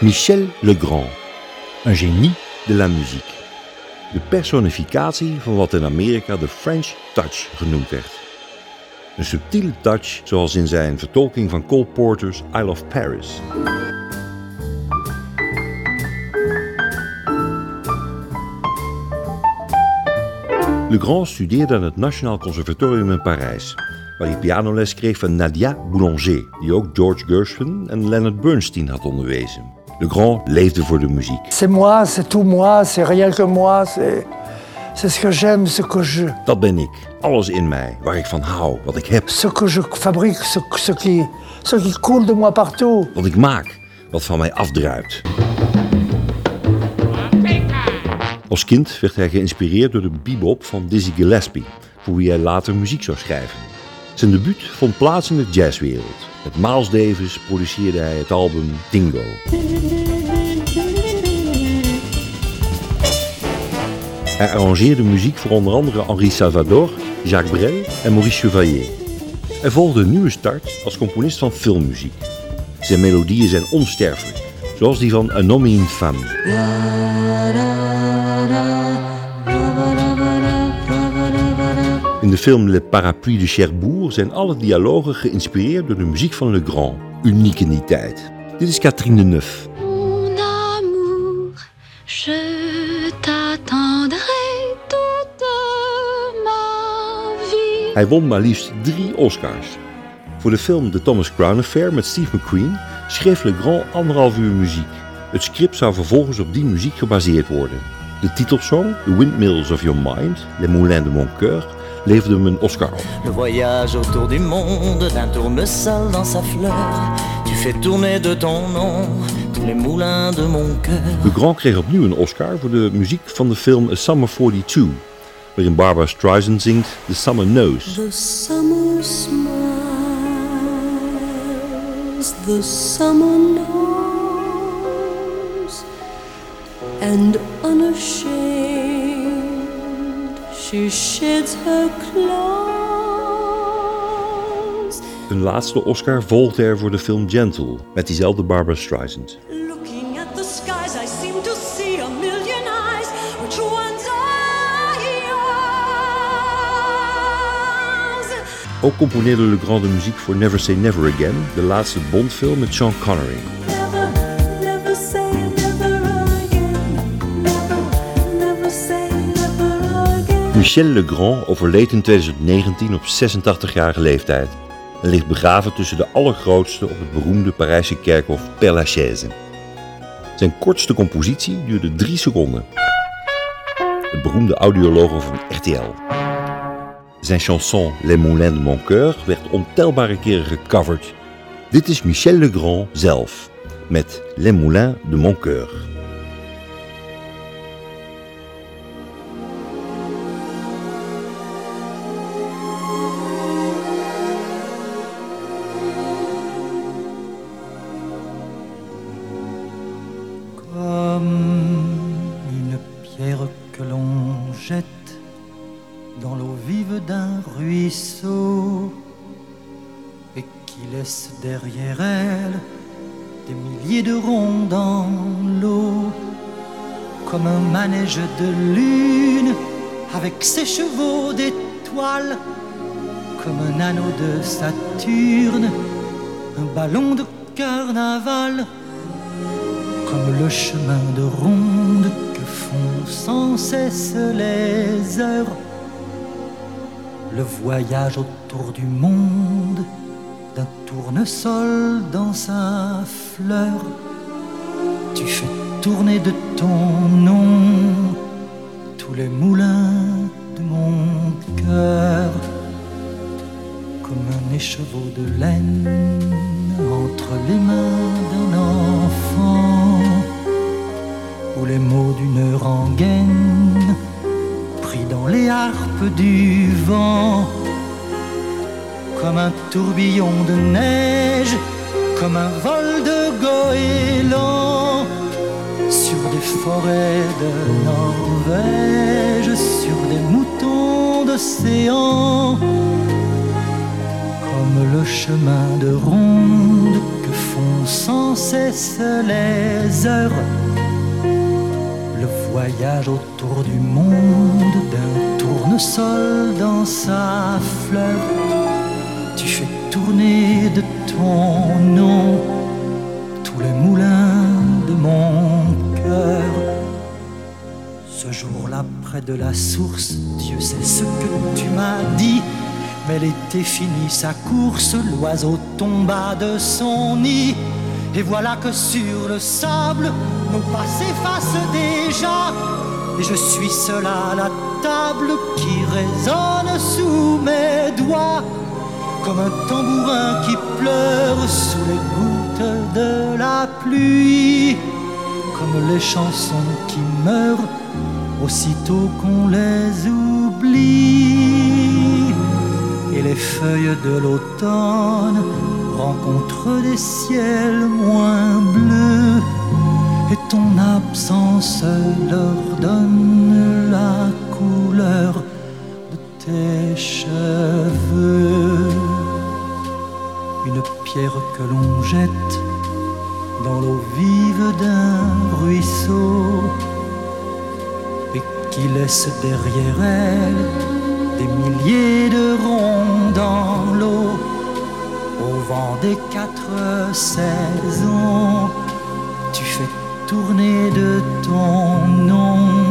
Michel Legrand, een genie de la muziek. De personificatie van wat in Amerika de French touch genoemd werd. Een subtiele touch zoals in zijn vertolking van Cole Porter's I Love Paris. Legrand studeerde aan het Nationaal Conservatorium in Parijs, waar hij pianoles kreeg van Nadia Boulanger, die ook George Gershwin en Leonard Bernstein had onderwezen. Legrand leefde voor de muziek. C'est moi, c'est tout moi, c'est rien que moi, c'est c'est ce que j'aime, ce que je Dat ben ik, alles in mij, waar ik van hou, wat ik heb, ce que je fabrique, ce, ce qui ce qui coule de moi partout. wat ik maak, wat van mij afdruipt. Als kind werd hij geïnspireerd door de bebop van Dizzy Gillespie, voor wie hij later muziek zou schrijven. Zijn debuut vond plaats in de jazzwereld. Met Miles Davis produceerde hij het album Dingo. Hij arrangeerde muziek voor onder andere Henri Salvador, Jacques Brel en Maurice Chevalier. Hij volgde een nieuwe start als componist van filmmuziek. Zijn melodieën zijn onsterfelijk, zoals die van et une femme. In de film Le Parapluie de Cherbourg zijn alle dialogen geïnspireerd door de muziek van Legrand, uniek in die tijd. Dit is Catherine Deneuve. Mon amour, je t'attendrai toute ma vie. Hij won maar liefst drie Oscars. Voor de film The Thomas Crown Affair met Steve McQueen schreef Legrand anderhalf uur muziek. Het script zou vervolgens op die muziek gebaseerd worden. De titelsong, The Windmills of Your Mind, Les Moulins de Mon Cœur, leverde hem een Oscar op. Le voyage autour du monde d'un tournesol dans sa fleur. Tu fais tourner de ton nom tous les moulins de mon cœur. Legrand kreeg opnieuw een Oscar voor de muziek van de film A Summer 42, waarin Barbara Streisand zingt The Summer Knows. The summer smiles, the summer knows, and unashamed she sheds her clothes. Een laatste Oscar volgde er voor de film Gentle, met diezelfde Barbara Streisand. Ook componeerde Legrand de muziek voor Never Say Never Again, de laatste Bondfilm met Sean Connery. Michel Legrand overleed in 2019 op 86-jarige leeftijd en ligt begraven tussen de allergrootste op het beroemde Parijse kerkhof Père Lachaise. Zijn kortste compositie duurde drie seconden. Het beroemde audiologo van RTL. Zijn chanson Les Moulins de Mon Cœur werd ontelbare keren gecoverd. Dit is Michel Legrand zelf met Les Moulins de Mon Cœur. L'on jette dans l'eau vive d'un ruisseau et qui laisse derrière elle des milliers de ronds dans l'eau, comme un manège de lune avec ses chevaux d'étoiles, comme un anneau de Saturne, un ballon de carnaval comme le chemin de ronde que font sans cesse les heures. Le voyage autour du monde d'un tournesol dans sa fleur. Tu fais tourner de ton nom tous les moulins de mon cœur. Comme un écheveau de laine entre les mains d'un enfant les mots d'une rengaine pris dans les harpes du vent comme un tourbillon de neige comme un vol de goéland sur des forêts de Norvège sur des moutons d'océan comme le chemin de ronde que font sans cesse les heures. Voyage autour du monde d'un tournesol dans sa fleur. Tu fais tourner de ton nom tous les moulins de mon cœur. Ce jour-là, près de la source, Dieu sait ce que tu m'as dit. Mais l'été finit sa course, l'oiseau tomba de son nid. Et voilà que sur le sable, nos pas s'effacent déjà. Et je suis seul à la table qui résonne sous mes doigts. Comme un tambourin qui pleure sous les gouttes de la pluie. Comme les chansons qui meurent aussitôt qu'on les oublie. Et les feuilles de l'automne rencontrent des ciels moins bleus. Et ton absence leur donne la couleur de tes cheveux. Une pierre que l'on jette dans l'eau vive d'un ruisseau et qui laisse derrière elle des milliers de ronds dans l'eau au vent des quatre saisons. Tu fais tourner de ton nom